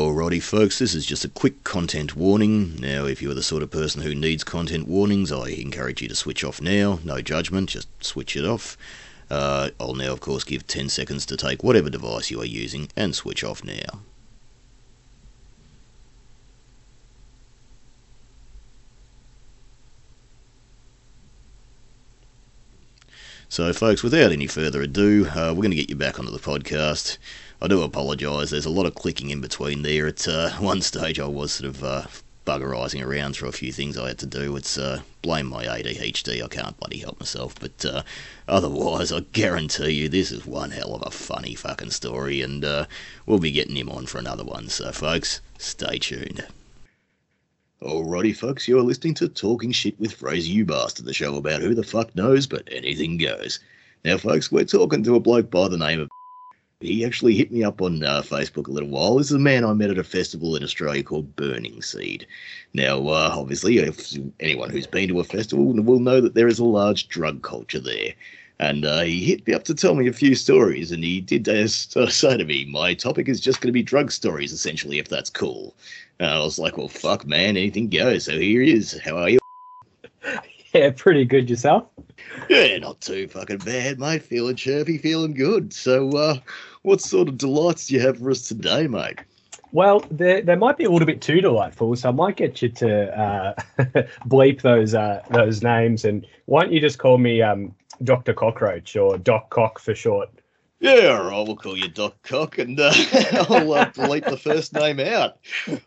Alrighty, folks, this is just a quick content warning. Now, if you are the sort of person who needs content warnings, I encourage you to switch off now. No judgment, just switch it off. Uh, I'll now, of course, give 10 seconds to take whatever device you are using and switch off now. So, folks, without any further ado, uh, we're going to get you back onto the podcast. I do apologise. There's a lot of clicking in between there. At uh, one stage, I was sort of uh, buggerising around through a few things I had to do. It's uh, blame my ADHD. I can't bloody help myself. But uh, otherwise, I guarantee you, this is one hell of a funny fucking story, and uh, we'll be getting him on for another one. So, folks, stay tuned. Alrighty, folks, you're listening to Talking Shit with Fraser You Bastard, the show about who the fuck knows, but anything goes. Now, folks, we're talking to a bloke by the name of. He actually hit me up on uh, Facebook a little while. This is a man I met at a festival in Australia called Burning Seed. Now, uh, obviously, if anyone who's been to a festival will know that there is a large drug culture there. And uh, he hit me up to tell me a few stories, and he did uh, say to me, My topic is just going to be drug stories, essentially, if that's cool. And I was like, well, fuck, man, anything goes. So here he is. How are you? Yeah, pretty good yourself. Yeah, not too fucking bad, mate. Feeling chirpy, feeling good. So, uh, what sort of delights do you have for us today, mate? Well, they, they might be a little bit too delightful, so I might get you to uh, bleep those uh, those names. And why don't you just call me um, Doctor Cockroach or Doc Cock for short? Yeah, all right, we'll call you Doc Cock, and uh, I'll uh, delete the first name out.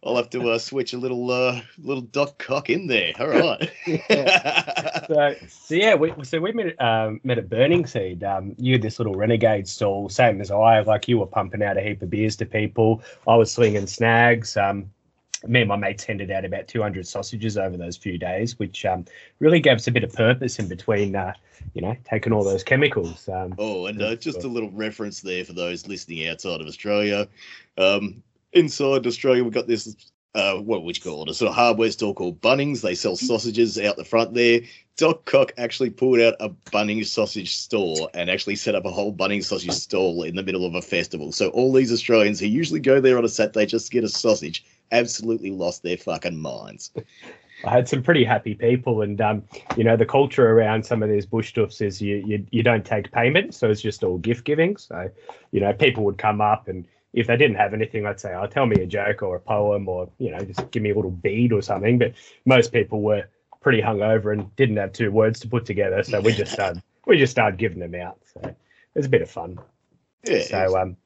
I'll have to uh, switch a little uh, little Doc Cock in there. All right. yeah. So, so yeah, we, so we met um, met at Burning Seed. Um, you had this little renegade stall, same as I. Like you were pumping out a heap of beers to people. I was slinging snags. Um, me and my mates handed out about 200 sausages over those few days, which um, really gave us a bit of purpose in between, uh, you know, taking all those chemicals. Um, oh, and uh, just a little reference there for those listening outside of Australia. Um, inside Australia, we've got this, uh, what would you call it, a sort of hardware store called Bunnings. They sell sausages out the front there. Doc Cock actually pulled out a Bunnings sausage store and actually set up a whole Bunnings sausage stall in the middle of a festival. So all these Australians who usually go there on a Saturday just to get a sausage absolutely lost their fucking minds. I had some pretty happy people, and um, you know the culture around some of these bush stuffs is you, you you don't take payment, so it's just all gift giving. So you know people would come up, and if they didn't have anything, I'd say, "Oh, tell me a joke or a poem, or you know just give me a little bead or something." But most people were pretty hungover and didn't have two words to put together, so we just started we just started giving them out. So it was a bit of fun. Yeah. So um,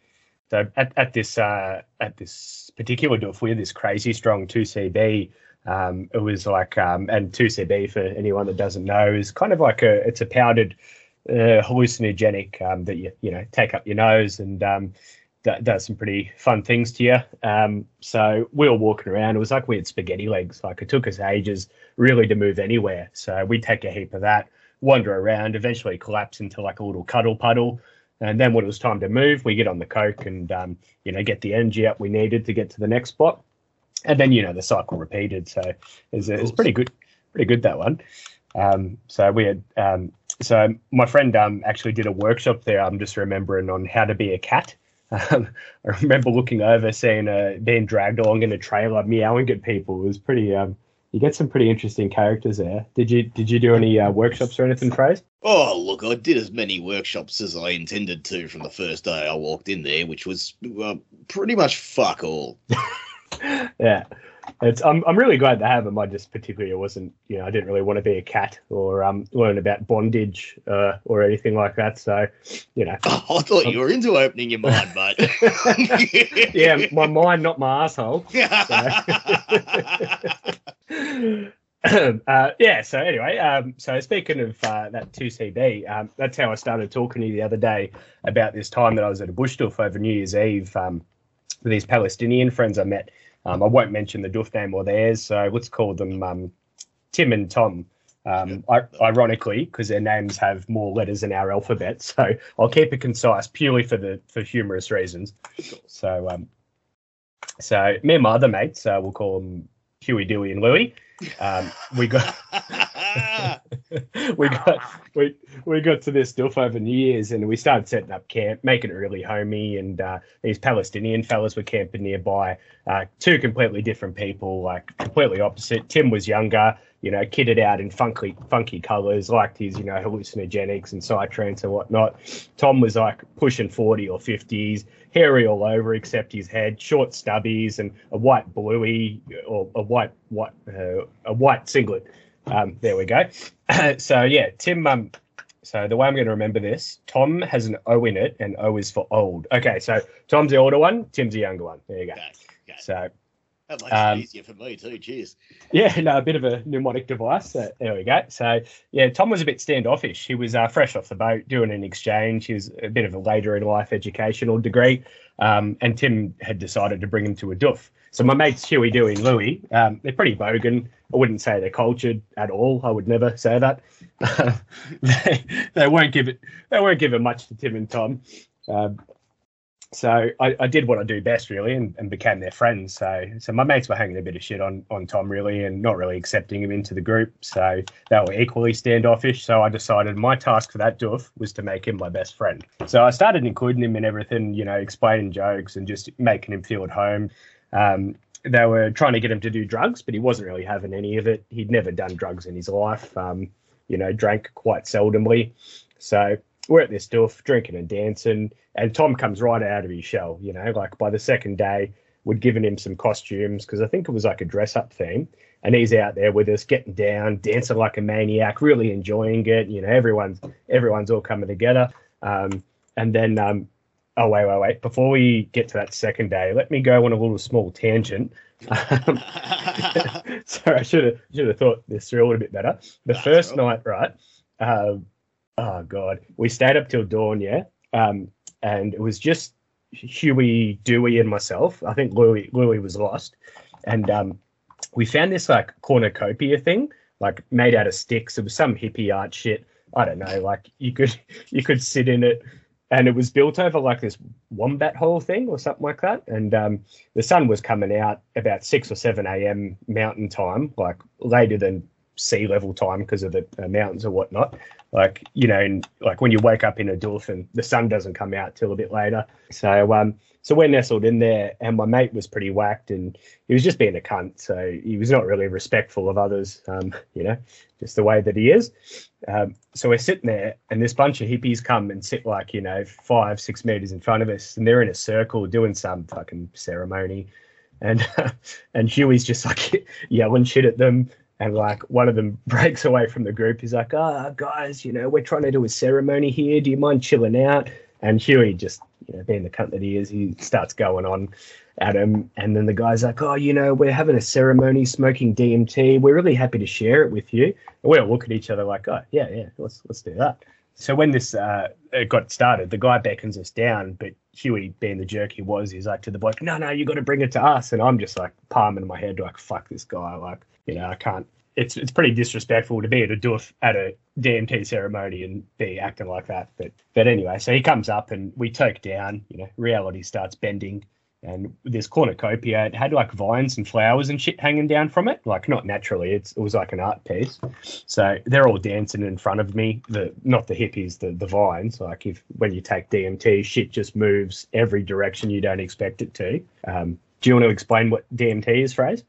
so at, at this uh, at this particular doof, we had this crazy strong 2CB. Um, it was like um, and 2CB for anyone that doesn't know is kind of like a it's a powdered uh, hallucinogenic um, that you you know take up your nose and um, that does some pretty fun things to you. Um, so we were walking around. It was like we had spaghetti legs. Like it took us ages really to move anywhere. So we'd take a heap of that, wander around, eventually collapse into like a little cuddle puddle. And then when it was time to move, we get on the coke and um, you know get the energy up we needed to get to the next spot. And then you know the cycle repeated. So it's it's pretty good, pretty good that one. Um, so we had um, so my friend um, actually did a workshop there. I'm just remembering on how to be a cat. Um, I remember looking over, seeing a being dragged along in a trailer, meowing at people. It was pretty. Um, you get some pretty interesting characters there. Did you did you do any uh, workshops or anything, Trace? Oh, look, I did as many workshops as I intended to from the first day I walked in there, which was uh, pretty much fuck all. yeah, it's I'm I'm really glad to have them. I just particularly wasn't you know I didn't really want to be a cat or um learn about bondage uh, or anything like that. So you know, oh, I thought you were into opening your mind, mate. yeah, my mind, not my asshole. uh, yeah. So anyway, um, so speaking of uh, that two CB, um, that's how I started talking to you the other day about this time that I was at a bush over New Year's Eve um, with these Palestinian friends I met. Um, I won't mention the doof name or theirs, so let's call them um, Tim and Tom. Um, I, ironically, because their names have more letters in our alphabet, so I'll keep it concise purely for the for humorous reasons. So, um, so me and my other mates, uh, we'll call them Huey, Dewey, and Louie. Um, we got we got we we got to this stuff over New Year's, and we started setting up camp, making it really homey. And uh, these Palestinian fellas were camping nearby. Uh, two completely different people, like completely opposite. Tim was younger, you know, kitted out in funky funky colours, liked his you know hallucinogenics and psytrance and whatnot. Tom was like pushing forty or fifties, hairy all over except his head, short stubbies, and a white bluey or a white white uh, a white singlet. Um, there we go. so yeah, Tim. Um, so the way I'm going to remember this, Tom has an O in it, and O is for old. Okay, so Tom's the older one, Tim's the younger one. There you go. So That makes um, it easier for me too. Cheers. yeah, no, a bit of a mnemonic device. So there we go. So yeah, Tom was a bit standoffish. He was uh, fresh off the boat doing an exchange. He was a bit of a later in life educational degree, um, and Tim had decided to bring him to a doof. So my mates Huey, Dewey, and Louie, um, they're pretty bogan. I wouldn't say they're cultured at all. I would never say that. they, they won't give it. They won't give it much to Tim and Tom. Um, so I, I did what I do best really and, and became their friends. So so my mates were hanging a bit of shit on on Tom really and not really accepting him into the group. So they were equally standoffish. So I decided my task for that doof was to make him my best friend. So I started including him in everything, you know, explaining jokes and just making him feel at home. Um, they were trying to get him to do drugs, but he wasn't really having any of it. He'd never done drugs in his life. Um, you know, drank quite seldomly. So we're at this doof, drinking and dancing, and Tom comes right out of his shell. You know, like by the second day, we'd given him some costumes because I think it was like a dress up theme, and he's out there with us, getting down, dancing like a maniac, really enjoying it. You know, everyone's everyone's all coming together. Um, and then, um, oh wait, wait, wait! Before we get to that second day, let me go on a little small tangent. Um, sorry, I should have should have thought this through a little bit better. The That's first all night, right? Um, oh god, we stayed up till dawn, yeah. Um, and it was just Huey, Dewey, and myself. I think Louis Louis was lost, and um, we found this like cornucopia thing, like made out of sticks. It was some hippie art shit. I don't know. Like you could you could sit in it, and it was built over like this wombat hole thing or something like that. And um, the sun was coming out about six or seven a.m. mountain time, like later than sea level time because of the uh, mountains or whatnot. Like you know, and like when you wake up in a dolphin, the sun doesn't come out till a bit later. So um, so we're nestled in there, and my mate was pretty whacked, and he was just being a cunt. So he was not really respectful of others. Um, you know, just the way that he is. Um, so we're sitting there, and this bunch of hippies come and sit like you know five, six meters in front of us, and they're in a circle doing some fucking ceremony, and and Huey's just like yelling shit at them. And like one of them breaks away from the group. He's like, "Ah, guys, you know, we're trying to do a ceremony here. Do you mind chilling out?" And Huey just, you know, being the cunt that he is, he starts going on at him. And then the guy's like, "Oh, you know, we're having a ceremony, smoking DMT. We're really happy to share it with you." And we all look at each other like, "Oh, yeah, yeah, let's let's do that." So when this uh, it got started, the guy beckons us down, but Huey, being the jerk he was, he's like to the bloke, "No, no, you got to bring it to us." And I'm just like palming my head, like, "Fuck this guy!" Like, you know, I can't. It's it's pretty disrespectful to be at a doof at a DMT ceremony and be acting like that. But but anyway, so he comes up and we toke down. You know, reality starts bending, and this cornucopia it had like vines and flowers and shit hanging down from it. Like not naturally, it's it was like an art piece. So they're all dancing in front of me. The not the hippies, the the vines. Like if when you take DMT, shit just moves every direction you don't expect it to. Um, do you want to explain what DMT is, Phrase?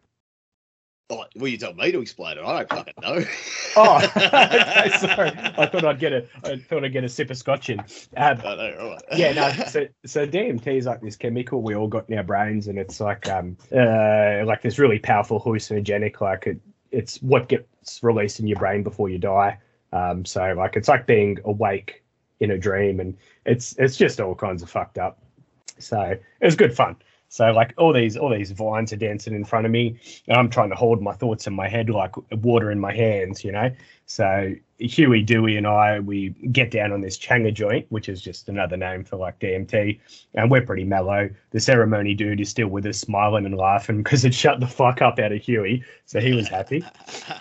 Oh, well, you tell me to explain it. I don't fucking know. Oh, okay, sorry. I thought I'd get a. I thought I'd get a sip of scotch in. Um, right? yeah, no. So, so DMT is like this chemical we all got in our brains, and it's like um, uh, like this really powerful hallucinogenic. Like it, it's what gets released in your brain before you die. Um, so like it's like being awake in a dream, and it's it's just all kinds of fucked up. So it was good fun. So like all these all these vines are dancing in front of me, and I'm trying to hold my thoughts in my head like water in my hands, you know. So Huey, Dewey, and I we get down on this changa joint, which is just another name for like DMT, and we're pretty mellow. The ceremony dude is still with us, smiling and laughing because it shut the fuck up out of Huey, so he was happy.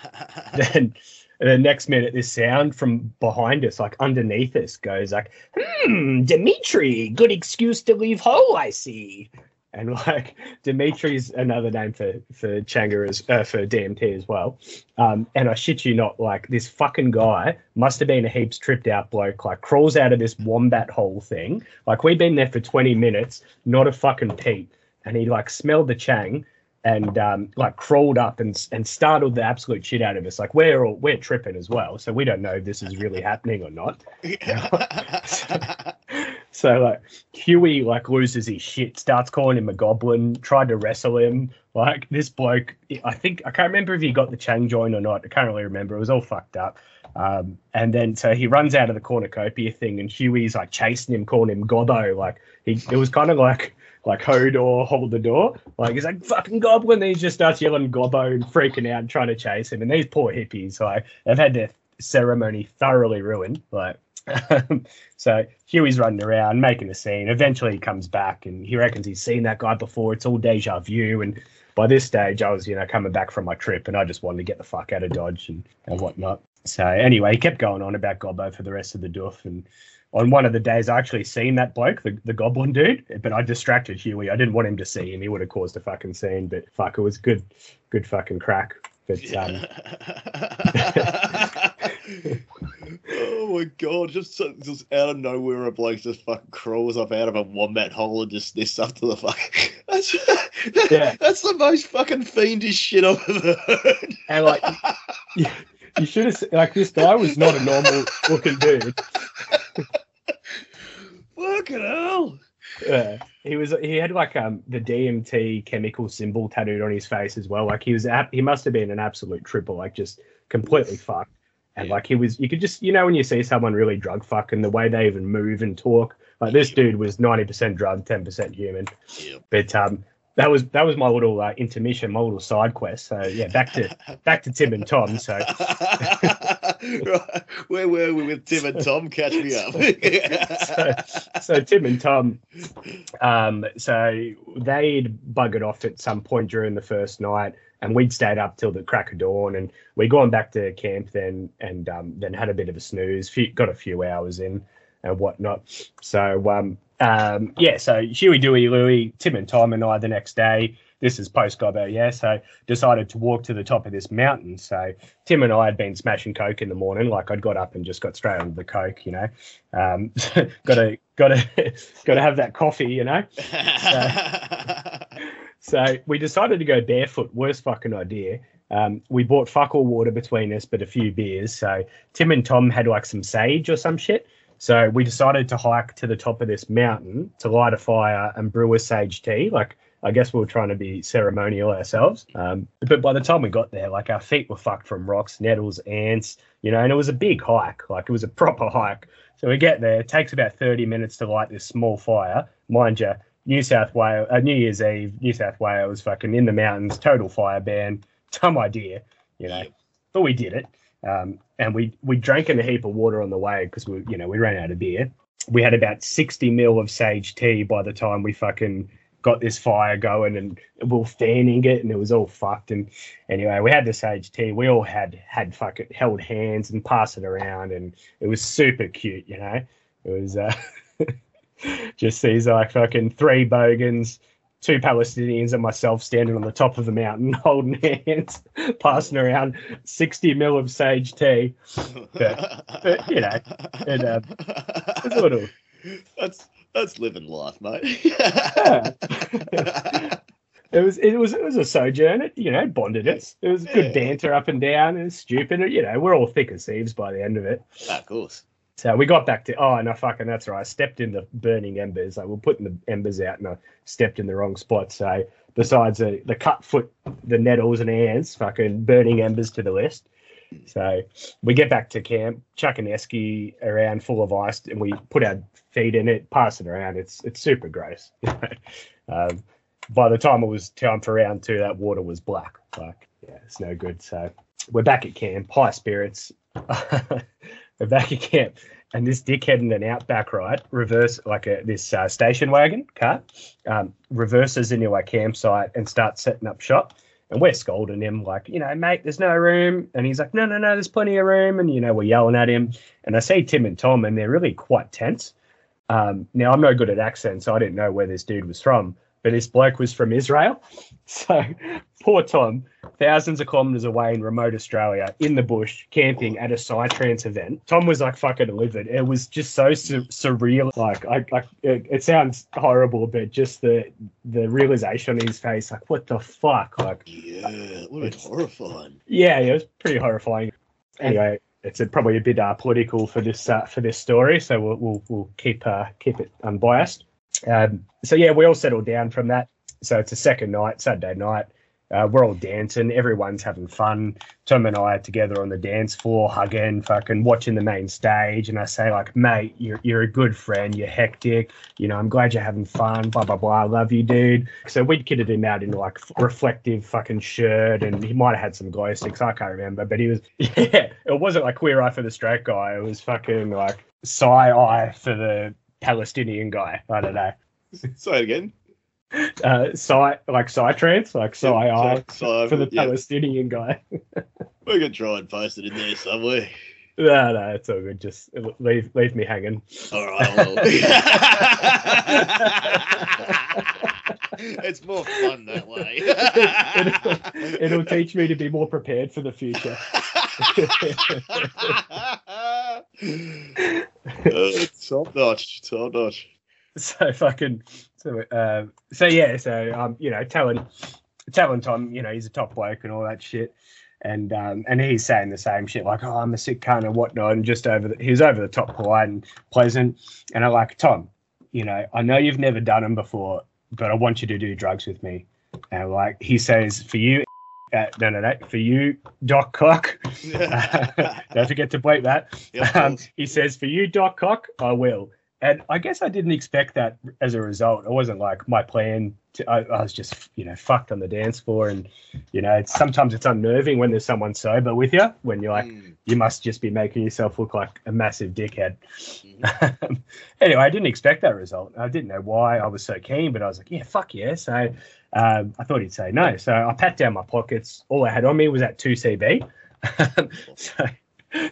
then the next minute, this sound from behind us, like underneath us, goes like, "Hmm, Dimitri, good excuse to leave hole, I see." And like Dimitri's another name for for Changa as uh, for DMT as well. Um, and I shit you not, like this fucking guy must have been a heaps tripped out bloke. Like crawls out of this wombat hole thing. Like we've been there for twenty minutes, not a fucking peep, and he like smelled the changa and um, like crawled up and and startled the absolute shit out of us. Like we're all we're tripping as well, so we don't know if this is really happening or not. so like Huey like loses his shit, starts calling him a goblin, tried to wrestle him. Like this bloke, I think I can't remember if he got the Changa joint or not. I can't really remember. It was all fucked up. Um, and then so he runs out of the cornucopia thing, and Huey's like chasing him, calling him Gobbo. Like he, it was kind of like like hold or hold the door. Like he's like fucking goblin. Then he just starts yelling gobbo and freaking out and trying to chase him. And these poor hippies, like they've had their ceremony thoroughly ruined. Like so Huey's running around making a scene. Eventually he comes back and he reckons he's seen that guy before. It's all deja vu. And by this stage I was, you know, coming back from my trip and I just wanted to get the fuck out of Dodge and, and whatnot. So anyway, he kept going on about Gobbo for the rest of the doof and on one of the days I actually seen that bloke, the, the goblin dude, but I distracted Huey. I didn't want him to see him. He would have caused a fucking scene, but fuck, it was good, good fucking crack. But um oh my god, just just out of nowhere a bloke just fucking crawls up out of a wombat hole and just sniffs up to the fuck. That's yeah. that's the most fucking fiendish shit I've ever heard. And like you, you should have like this guy was not a normal looking dude. Fucking hell. Yeah, he was. He had like um the DMT chemical symbol tattooed on his face as well. Like he was. He must have been an absolute triple. Like just completely fucked. And yeah. like he was. You could just you know when you see someone really drug fuck and the way they even move and talk. Like this dude was ninety percent drug, ten percent human. Yeah. But um, that was that was my little uh, intermission, my little side quest. So yeah, back to back to Tim and Tom. So right. where were we with Tim and Tom? Catch me up. so, so, Tim and Tom, um, so they'd buggered off at some point during the first night, and we'd stayed up till the crack of dawn, and we'd gone back to camp then, and um, then had a bit of a snooze, few, got a few hours in and whatnot. So um, um, yeah, so Huey, Dewey, Louie, Tim and Tom and I the next day, this is post Gobbo, yeah, so decided to walk to the top of this mountain. So Tim and I had been smashing Coke in the morning, like I'd got up and just got straight on the Coke, you know. Um, gotta gotta gotta have that coffee, you know. So, so we decided to go barefoot, worst fucking idea. Um, we bought fuck all water between us, but a few beers. So Tim and Tom had like some sage or some shit. So we decided to hike to the top of this mountain to light a fire and brew a sage tea. Like I guess we were trying to be ceremonial ourselves. Um, but by the time we got there, like our feet were fucked from rocks, nettles, ants, you know, and it was a big hike. Like it was a proper hike. So we get there. It takes about 30 minutes to light this small fire. Mind you, New South Wales, uh, New Year's Eve, New South Wales, fucking in the mountains, total fire ban. Dumb idea, you know. But we did it. Um, and we we drank in a heap of water on the way because we you know we ran out of beer. We had about sixty mil of sage tea by the time we fucking got this fire going and we were fanning it and it was all fucked. And anyway we had the sage tea. We all had had fucking held hands and passed it around and it was super cute you know? It was uh just these like fucking three bogans two Palestinians and myself standing on the top of the mountain holding hands, passing around 60 mil of sage tea. But, but you know, it, um, it's a little. That's that's living life, mate. yeah. It was it was it was a sojourn. It you know bonded us. It was a good yeah. banter up and down. and stupid. You know we're all thick as thieves by the end of it. Ah, of course. So we got back to oh no fucking that's right. I stepped in the burning embers. Like we're putting the embers out and I stepped in the wrong spot. So besides the, the cut foot, the nettles and ants, fucking burning embers to the list. So we get back to camp, chuck an esky around full of ice, and we put our feet in it, pass it around. It's it's super gross. um, by the time it was time for round two, that water was black. Like yeah, it's no good. So we're back at camp, high spirits. we're back at camp, and this dickhead in an outback right reverse like a this uh, station wagon car um, reverses into our campsite and starts setting up shop. And we're scolding him like, you know, mate, there's no room. And he's like, no, no, no, there's plenty of room. And you know, we're yelling at him. And I see Tim and Tom, and they're really quite tense. Um, now I'm no good at accents, so I didn't know where this dude was from. But this bloke was from Israel. So poor Tom, thousands of kilometers away in remote Australia, in the bush, camping at a Psytrance event. Tom was like fucking livid. It was just so sur- surreal. Like, I, I it, it, sounds horrible, but just the the realization on his face, like, what the fuck? Like, yeah, it would have horrifying. Yeah, yeah, it was pretty horrifying. Anyway, it's a, probably a bit uh, political for this uh, for this story, so we'll we'll, we'll keep uh, keep it unbiased. Um, so yeah, we all settled down from that. So it's a second night, Saturday night. Uh, we're all dancing, everyone's having fun. Tom and I are together on the dance floor, hugging, fucking watching the main stage. And I say, like, mate, you're, you're a good friend, you're hectic, you know, I'm glad you're having fun, blah, blah, blah. I love you, dude. So we'd kitted him out in like reflective fucking shirt, and he might have had some glow sticks, I can't remember, but he was, yeah, it wasn't like queer eye for the straight guy, it was fucking like Psy eye for the Palestinian guy. I don't know. Say it again uh, Psy, like Psytrance, like Psy for the yeah. Palestinian guy. we can try and post it in there somewhere. No, no, it's all good. Just leave leave me hanging. All right. It's more fun that way. it'll, it'll, teach me to be more prepared for the future. Uh, top notch, top notch. So fucking so, uh, so yeah, so um, you know, telling telling Tom, you know, he's a top bloke and all that shit, and um, and he's saying the same shit, like, oh, I'm a sick cunt and whatnot, and just over the, he was over the top polite and pleasant, and I like Tom, you know, I know you've never done them before, but I want you to do drugs with me, and like he says, for you. Uh, no, no, no. For you, Doc Cock. uh, don't forget to bleep that. Yep, um, he says, "For you, Doc Cock, I will." and I guess I didn't expect that as a result. It wasn't like my plan. To, I, I, was just, you know, fucked on the dance floor, and you know, it's, sometimes it's unnerving when there's someone sober with you. When you're like, mm. you must just be making yourself look like a massive dickhead. Mm. anyway, I didn't expect that result. I didn't know why I was so keen, but I was like, yeah, fuck yeah. So um, I thought he'd say no. So I pat down my pockets. All I had on me was that two CB. so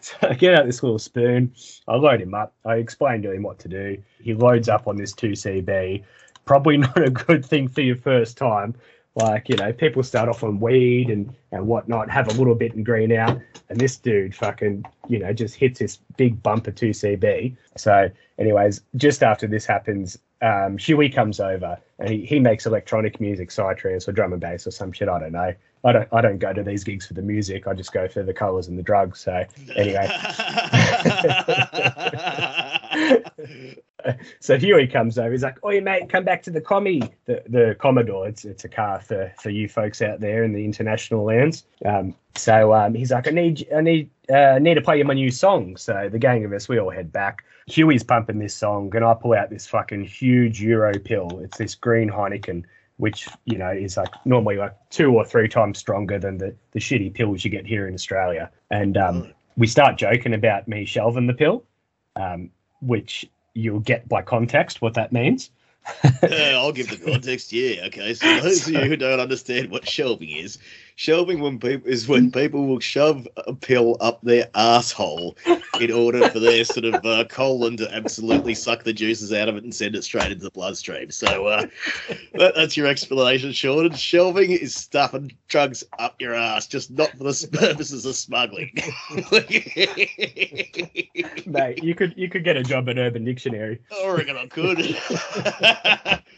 so I get out this little spoon. I load him up. I explain to him what to do. He loads up on this 2CB. Probably not a good thing for your first time. Like, you know, people start off on weed and, and whatnot, have a little bit and green out. And this dude fucking, you know, just hits this big bumper 2CB. So, anyways, just after this happens, um, Huey comes over and he, he makes electronic music, psytrance or drum and bass or some shit. I don't know. I don't I don't go to these gigs for the music. I just go for the colours and the drugs. So anyway. so Huey comes over. He's like, "Oh, you mate, come back to the commie, the the Commodore. It's it's a car for for you folks out there in the international lands." Um, so um, he's like, "I need I need uh, need to play you my new song." So the gang of us, we all head back. Huey's pumping this song, and I pull out this fucking huge Euro pill. It's this green Heineken which you know is like normally like two or three times stronger than the the shitty pills you get here in Australia. And um, we start joking about me shelving the pill, um, which you'll get by context what that means. yeah, uh, I'll give the context. Yeah, okay. So those of you who don't understand what shelving is, shelving when people is when people will shove a pill up their asshole in order for their sort of uh, colon to absolutely suck the juices out of it and send it straight into the bloodstream. So uh, that, that's your explanation, Sean. And shelving is stuffing drugs up your ass, just not for the purposes of smuggling. Mate, you could you could get a job at Urban Dictionary. I reckon I could.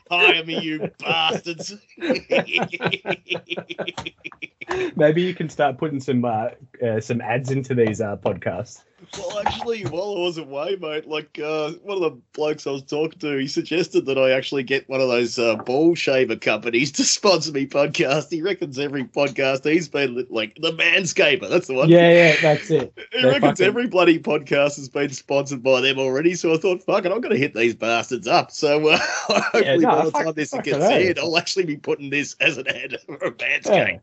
Hire me, you bastards. Maybe you can start putting some uh, uh, some ads into these uh, podcasts. Well, actually, while I was away, mate, like uh, one of the blokes I was talking to, he suggested that I actually get one of those uh, ball shaver companies to sponsor me podcast. He reckons every podcast he's been like the Manscaper. That's the one. Yeah, yeah, that's it. he They're reckons fucking... every bloody podcast has been sponsored by them already. So I thought, fuck it, I'm going to hit these bastards up. So uh, hopefully yeah, no, by the time this gets aired, I'll actually be putting this as an ad for a Manscaped. Yeah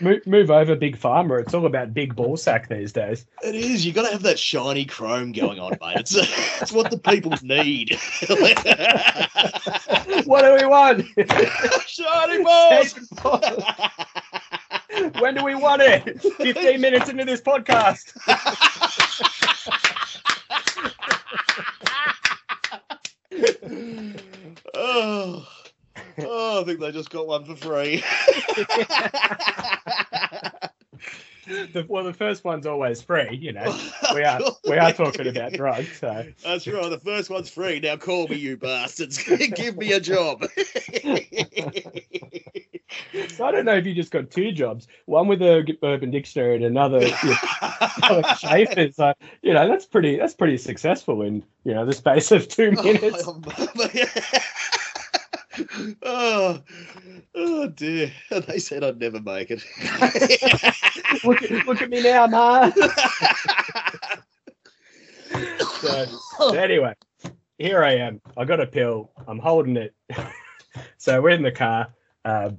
move, move over big pharma. It's all about big ball sack these days. It is. You got to have that shiny chrome going on, mate. It's it's what the people need. what do we want? shiny balls. when do we want it? Fifteen minutes into this podcast. oh. Oh, I think they just got one for free. the, well, the first one's always free. You know, we are we are talking about drugs. So That's right. The first one's free. Now call me, you bastards. Give me a job. So I don't know if you just got two jobs, one with a Urban Dictionary and another you know, Schaefer's. Like, you know, that's pretty that's pretty successful in you know the space of two oh, minutes. oh, oh oh dear. They said I'd never make it. look, at, look at me now, Ma. so, so anyway, here I am. I got a pill. I'm holding it. so we're in the car. Um,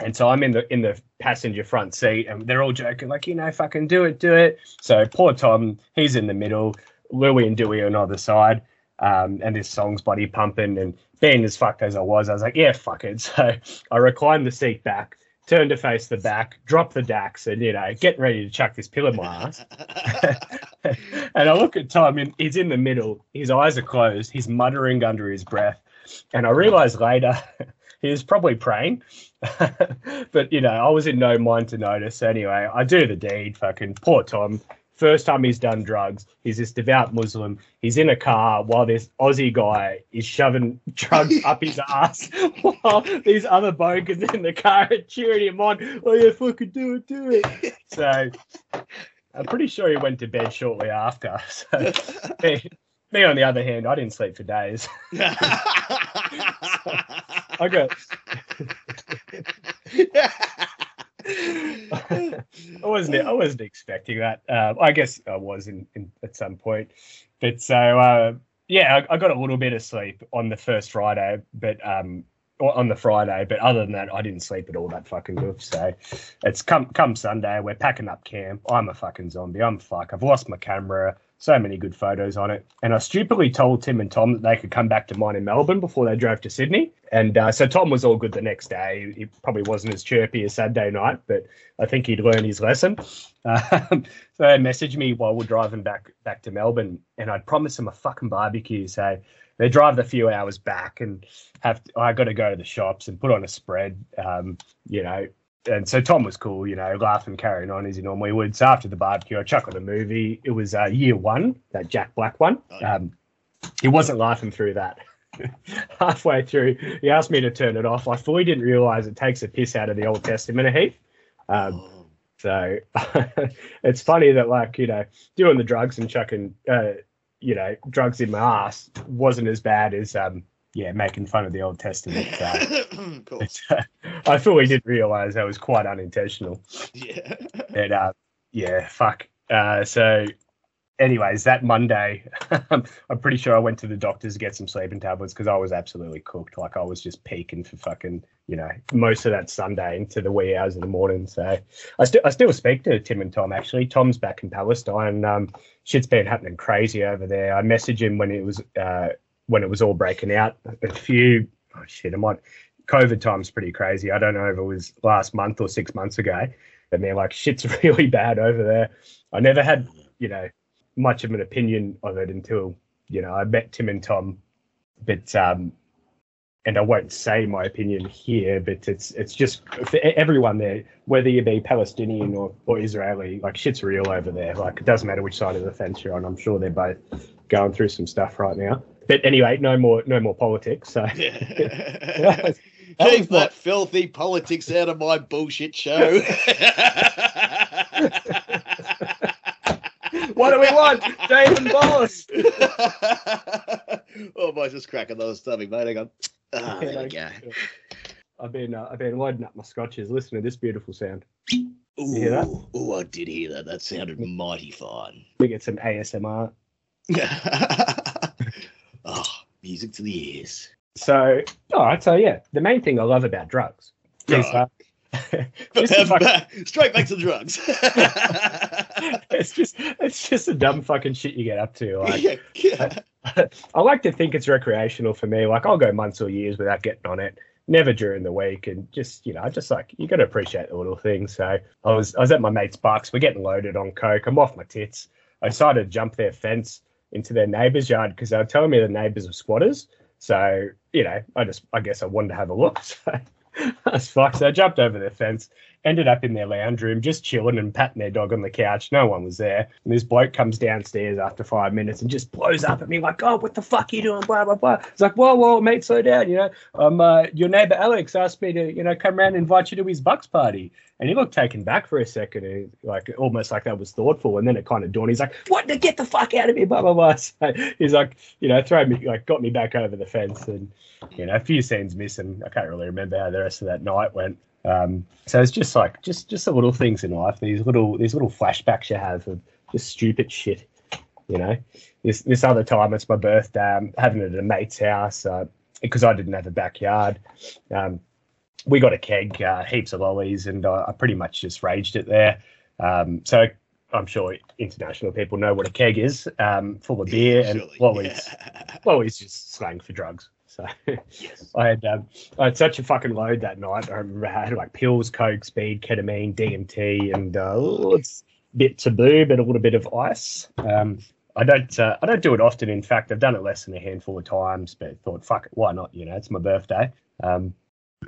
and so I'm in the in the passenger front seat, and they're all joking, like, you know, fucking do it, do it. So poor Tom, he's in the middle, Louie and Dewey on either side, um, and this song's body pumping. And being as fucked as I was, I was like, yeah, fuck it. So I reclined the seat back, turned to face the back, dropped the daks, and you know, getting ready to chuck this pill in my ass. and I look at Tom, and he's in the middle. His eyes are closed. He's muttering under his breath. And I realized later he was probably praying. but you know, I was in no mind to notice. Anyway, I do the deed. Fucking poor Tom. First time he's done drugs. He's this devout Muslim. He's in a car while this Aussie guy is shoving drugs up his ass while these other bokers in the car are cheering him on. Oh yeah, fucking do it, do it. So I'm pretty sure he went to bed shortly after. So me, me on the other hand, I didn't sleep for days. I got I wasn't I wasn't expecting that. Uh, I guess I was in, in at some point, but so uh, yeah, I, I, got a little bit of sleep on the first Friday, but um, on the Friday, but other than that, I didn't sleep at all that fucking good. So it's come come Sunday, we're packing up camp. I'm a fucking zombie. I'm fuck. I've lost my camera so many good photos on it. And I stupidly told Tim and Tom that they could come back to mine in Melbourne before they drove to Sydney. And uh, so Tom was all good the next day. He probably wasn't as chirpy as Saturday night, but I think he'd learned his lesson. Um, so they messaged me while we're driving back back to Melbourne, and I'd promised them a fucking barbecue. So they drive the few hours back, and have to, I got to go to the shops and put on a spread. Um, you know, and so Tom was cool, you know, laughing, carrying on as he normally would. So after the barbecue, I chuckled a movie. It was uh, Year One, that Jack Black one. Oh, um, he wasn't laughing through that. Halfway through, he asked me to turn it off. I fully didn't realize it takes a piss out of the Old Testament a heap. Um, oh. So it's funny that, like, you know, doing the drugs and chucking, uh, you know, drugs in my ass wasn't as bad as um, yeah, making fun of the Old Testament. Uh, uh, I fully didn't realize that was quite unintentional. Yeah. and uh, yeah, fuck. Uh, so, anyways, that Monday, I'm pretty sure I went to the doctors to get some sleeping tablets because I was absolutely cooked. Like I was just peaking for fucking, you know, most of that Sunday into the wee hours of the morning. So I still I still speak to Tim and Tom actually. Tom's back in Palestine. Um, shit's been happening crazy over there. I messaged him when it was uh, when it was all breaking out. A few, oh shit, I might, COVID time's pretty crazy. I don't know if it was last month or six months ago. But man, like shit's really bad over there. I never had, you know, much of an opinion of it until, you know, I met Tim and Tom. But um and I won't say my opinion here, but it's it's just for everyone there, whether you be Palestinian or, or Israeli, like shit's real over there. Like it doesn't matter which side of the fence you're on. I'm sure they're both going through some stuff right now. But anyway, no more no more politics. So yeah. keep that filthy politics out of my bullshit show. what do we want, David Boss? oh, boy, just cracking those stomach, mate. Hang on. Oh, there we go. I've been uh, I've been loading up my scotches. Listen to this beautiful sound. Ooh, oh, I did hear that. That sounded mighty fine. We get some ASMR. Music to the ears. So, all right. So, yeah, the main thing I love about drugs is uh, straight back to the drugs. it's just it's just a dumb fucking shit you get up to. Like, yeah, yeah. I, I like to think it's recreational for me. Like I'll go months or years without getting on it. Never during the week, and just you know, I just like you got to appreciate the little things. So I was I was at my mate's bucks. We're getting loaded on coke. I'm off my tits. I decided to jump their fence into their neighbour's yard because they were telling me the neighbours were squatters. So you know, I just I guess I wanted to have a look. So I was. So I jumped over the fence, ended up in their lounge room, just chilling and patting their dog on the couch. No one was there. And this bloke comes downstairs after five minutes and just blows up at me like, "Oh, what the fuck are you doing?" Blah blah blah. It's like, "Whoa, whoa, mate, slow down." You know, um, uh, your neighbor Alex asked me to, you know, come around and invite you to his bucks party. And he looked taken back for a second, and like almost like that was thoughtful. And then it kind of dawned. He's like, "What? Get the fuck out of here!" Blah blah blah. So he's like, you know, throw me, like, got me back over the fence, and you know, a few scenes missing. I can't really remember how the rest of that night went. Um, so it's just like just just the little things in life, these little these little flashbacks you have of just stupid shit. You know, this this other time it's my birthday. I'm having it at a mate's house uh, because I didn't have a backyard. Um, we got a keg, uh, heaps of lollies, and uh, I pretty much just raged it there. Um, so I'm sure international people know what a keg is, um, full of beer and Surely, lollies. yeah. Lollies just slang for drugs. So Yes. I had um, I had such a fucking load that night. I remember I had like pills, coke, speed, ketamine, DMT, and uh, it's bits of boob and a little bit of ice. Um, I don't uh, I don't do it often. In fact, I've done it less than a handful of times, but thought fuck it, why not? You know, it's my birthday. Um,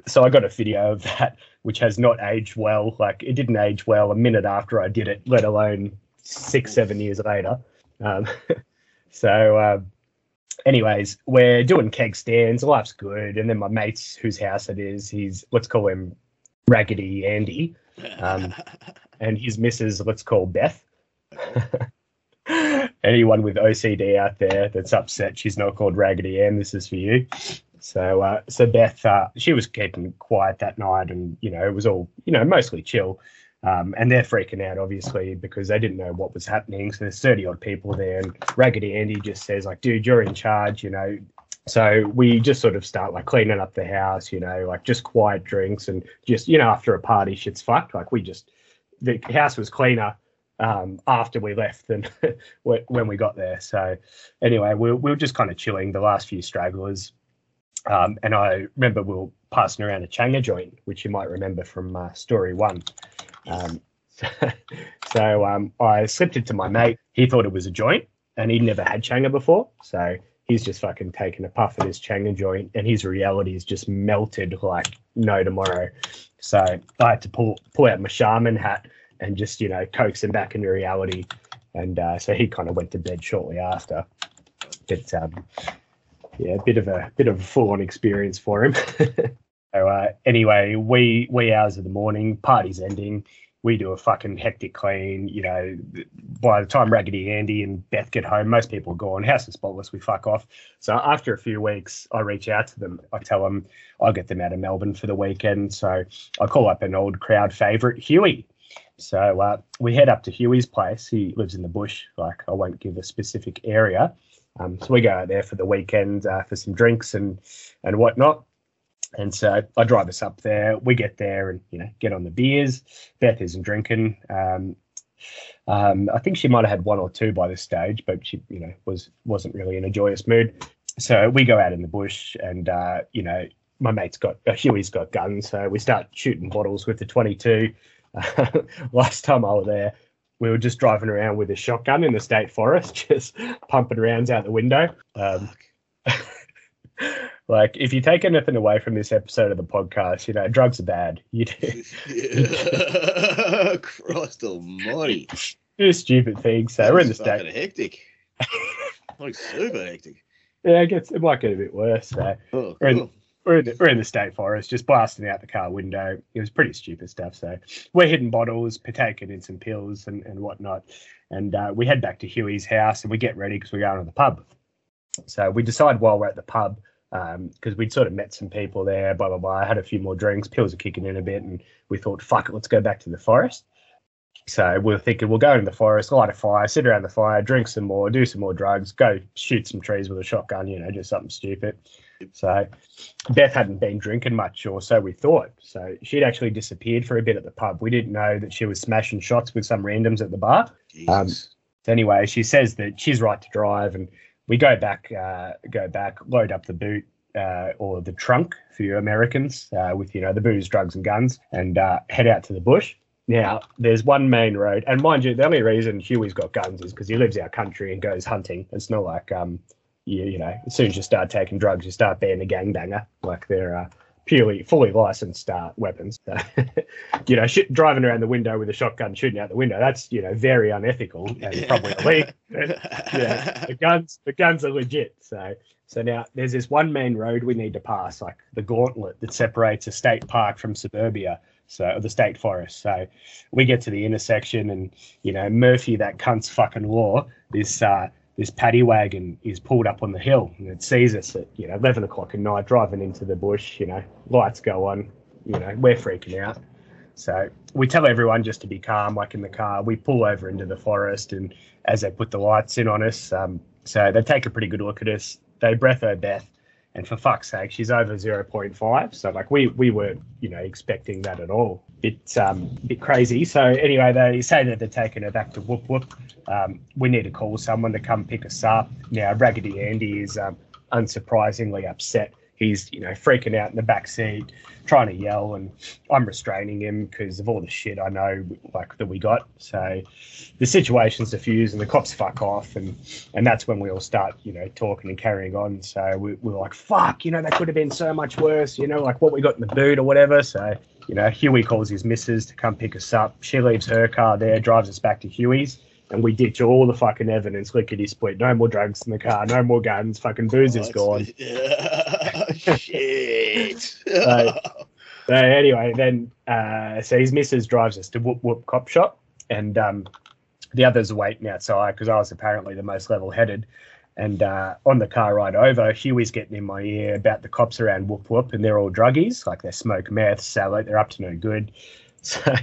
so I got a video of that, which has not aged well. Like it didn't age well a minute after I did it, let alone six, seven years later. Um, so, uh, anyways, we're doing keg stands. Life's good. And then my mate's whose house it is, he's let's call him Raggedy Andy, Um, and his missus, let's call Beth. Anyone with OCD out there that's upset she's not called Raggedy Ann, this is for you. So, uh, so Beth, uh, she was keeping quiet that night, and you know it was all you know mostly chill. Um, and they're freaking out obviously because they didn't know what was happening. So there's 30 odd people there, and Raggedy Andy just says like, "Dude, you're in charge," you know. So we just sort of start like cleaning up the house, you know, like just quiet drinks and just you know after a party, shit's fucked. Like we just the house was cleaner um, after we left than when we got there. So anyway, we, we were just kind of chilling the last few stragglers. Um, and I remember we were passing around a Changa joint, which you might remember from uh, story one. Um, so so um, I slipped it to my mate. He thought it was a joint and he'd never had Changa before. So he's just fucking taken a puff at his Changa joint and his reality is just melted like no tomorrow. So I had to pull, pull out my shaman hat and just, you know, coax him back into reality. And uh, so he kind of went to bed shortly after. But um, yeah, a bit of a bit of a full on experience for him. so uh, anyway, we wee hours of the morning, party's ending. We do a fucking hectic clean. You know, by the time Raggedy Andy and Beth get home, most people are gone. House is spotless. We fuck off. So after a few weeks, I reach out to them. I tell them I'll get them out of Melbourne for the weekend. So I call up an old crowd favourite, Huey. So uh, we head up to Huey's place. He lives in the bush. Like I won't give a specific area. Um, so we go out there for the weekend uh, for some drinks and and whatnot. And so I drive us up there. We get there and you know get on the beers. Beth isn't drinking. Um, um, I think she might have had one or two by this stage, but she you know was wasn't really in a joyous mood. So we go out in the bush and uh, you know my mate's got uh, Huey's got guns, so we start shooting bottles with the 22. last time I was there, we were just driving around with a shotgun in the state forest, just pumping rounds out the window. Um, like, if you take anything away from this episode of the podcast, you know, drugs are bad. You do, Yeah. Christ almighty. do stupid things. So we're in the state. hectic. like super hectic. Yeah, it gets it might get a bit worse. So Oh, We're in- cool. we're in, the, we're in the state forest, just blasting out the car window. It was pretty stupid stuff. So we're hitting bottles, partaking in some pills and, and whatnot. And uh, we head back to Huey's house and we get ready because we're going to the pub. So we decide while we're at the pub, because we'd sort of met some people there, blah, blah, blah. I had a few more drinks, pills are kicking in a bit. And we thought, fuck it, let's go back to the forest. So we are thinking we'll go into the forest, light a fire, sit around the fire, drink some more, do some more drugs, go shoot some trees with a shotgun, you know, just something stupid. So Beth hadn't been drinking much, or so we thought. So she'd actually disappeared for a bit at the pub. We didn't know that she was smashing shots with some randoms at the bar. Um, So anyway, she says that she's right to drive, and we go back, uh, go back, load up the boot uh, or the trunk for you Americans uh, with you know the booze, drugs, and guns, and uh, head out to the bush. Now, there's one main road, and mind you, the only reason Huey's got guns is because he lives our country and goes hunting. It's not like um, you, you know, as soon as you start taking drugs, you start being a gangbanger. Like they're uh, purely, fully licensed uh, weapons. You know, sh- driving around the window with a shotgun shooting out the window, that's, you know, very unethical and probably illegal. yeah, the guns, the guns are legit. So, so now there's this one main road we need to pass, like the gauntlet that separates a state park from suburbia. So the state forest. So we get to the intersection, and you know Murphy, that cunt's fucking law. This uh, this paddy wagon is pulled up on the hill, and it sees us at you know eleven o'clock at night driving into the bush. You know, lights go on. You know, we're freaking out. So we tell everyone just to be calm, like in the car. We pull over into the forest, and as they put the lights in on us, um, so they take a pretty good look at us. They breath her Beth, and for fuck's sake, she's over 0.5. So like we we weren't you know expecting that at all. It's um bit crazy. So anyway, they say that they're taking her back to Whoop Whoop. Um, we need to call someone to come pick us up. Now Raggedy Andy is um, unsurprisingly upset. He's you know freaking out in the back seat, trying to yell, and I'm restraining him because of all the shit I know like that we got. So the situation's diffused, and the cops fuck off, and and that's when we all start you know talking and carrying on. So we were like, fuck, you know that could have been so much worse, you know, like what we got in the boot or whatever. So you know Huey calls his missus to come pick us up. She leaves her car there, drives us back to Huey's and we ditch all the fucking evidence, lickety split. No more drugs in the car, no more guns, fucking booze is gone. Shit. so, so anyway, then uh, so his missus drives us to Whoop Whoop Cop Shop, and um, the others are waiting outside because I was apparently the most level headed. And uh, on the car ride over, Huey's getting in my ear about the cops around Whoop Whoop, and they're all druggies, like they smoke meth, it, they're up to no good. So,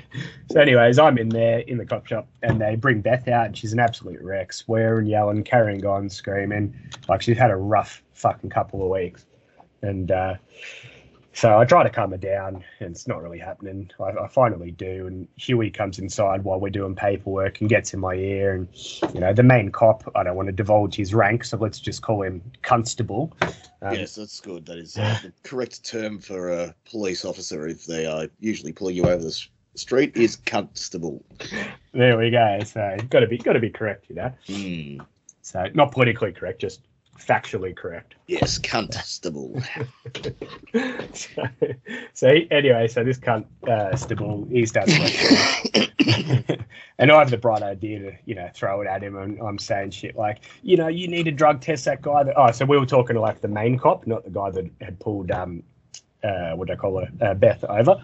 so anyways, I'm in there in the cop shop, and they bring Beth out, and she's an absolute wreck, swearing, yelling, carrying on, screaming, like she's had a rough fucking couple of weeks. And uh, so I try to calm her down, and it's not really happening. I, I, finally do, and Huey comes inside while we're doing paperwork and gets in my ear. And you know, the main cop, I don't want to divulge his rank, so let's just call him Constable. Um, yes, that's good. That is uh, the correct term for a police officer if they are usually pulling you over the street is constable. There we go. So got to be got to be correct, you know. Mm. So not politically correct, just factually correct. Yes, constable. so, so anyway, so this cunt uh, stable, he starts and I have the bright idea to, you know, throw it at him and I'm saying shit like, you know, you need to drug test that guy that oh, so we were talking to like the main cop, not the guy that had pulled um uh, what do I call her, uh, Beth over.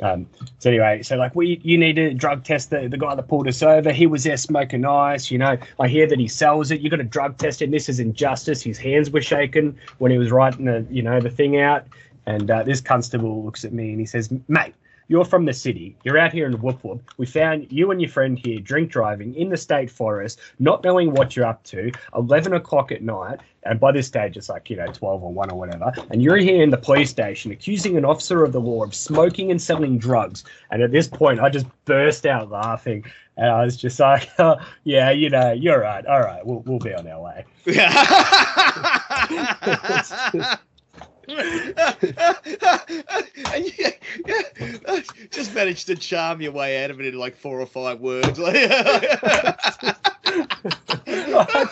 Um, so anyway, so like we, you need to drug test the, the guy that pulled us over. He was there smoking ice. You know, I hear that he sells it. You got to drug test him. This is injustice. His hands were shaking when he was writing the, you know, the thing out. And uh, this constable looks at me and he says, "Mate, you're from the city. You're out here in Whoop Whoop. We found you and your friend here drink driving in the state forest, not knowing what you're up to, 11 o'clock at night. And by this stage, it's like, you know, 12 or 1 or whatever. And you're here in the police station accusing an officer of the law of smoking and selling drugs. And at this point, I just burst out laughing. And I was just like, oh, yeah, you know, you're right. All right, we'll, we'll be on our way. just managed to charm your way out of it in like four or five words. I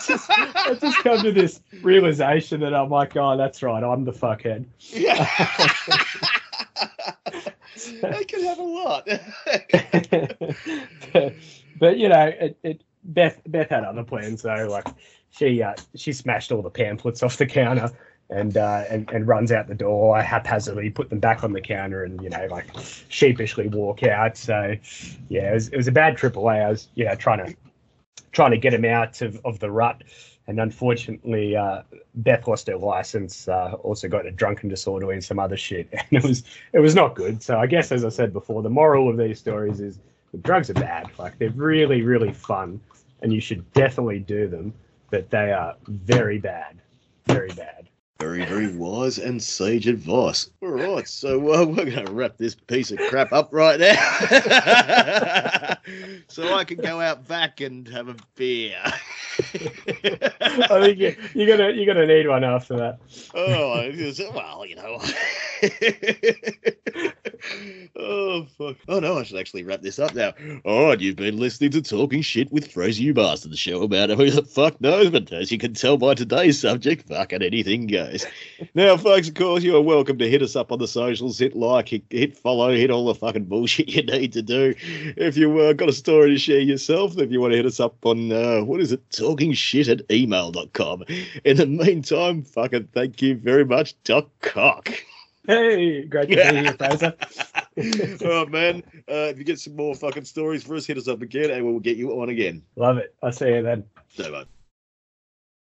just, I just come to this realization that I'm like, oh, that's right, I'm the fuckhead. Yeah. I can have a lot. but, but, you know, it, it Beth Beth had other plans though. Like she uh, she smashed all the pamphlets off the counter and, uh, and and runs out the door. I haphazardly put them back on the counter and you know like sheepishly walk out. So yeah, it was, it was a bad away. I was know trying to trying to get him out of, of the rut, and unfortunately uh, Beth lost her license. Uh, also got a drunken disorder and some other shit, and it was it was not good. So I guess as I said before, the moral of these stories is drugs are bad. Like they're really really fun, and you should definitely do them, but they are very bad, very bad. Very, very wise and sage advice. All right, so uh, we're going to wrap this piece of crap up right now. so I can go out back and have a beer. I think you, you're gonna you're gonna need one after that. oh, well, you know. oh fuck! Oh no, I should actually wrap this up now. All right, you've been listening to Talking Shit with Fraser You Bastard, the show about who the fuck knows, but as you can tell by today's subject, fucking anything goes. Now, folks, of course, you are welcome to hit us up on the socials, hit like, hit, hit follow, hit all the fucking bullshit you need to do. If you uh, got a story to share yourself, if you want to hit us up on uh, what is it, talking shit at email.com. In the meantime, fucking thank you very much, Doc Cock. Hey, great to be here, Fraser. oh man, uh, if you get some more fucking stories for us, hit us up again and we'll get you on again. Love it. I'll see you then. So much.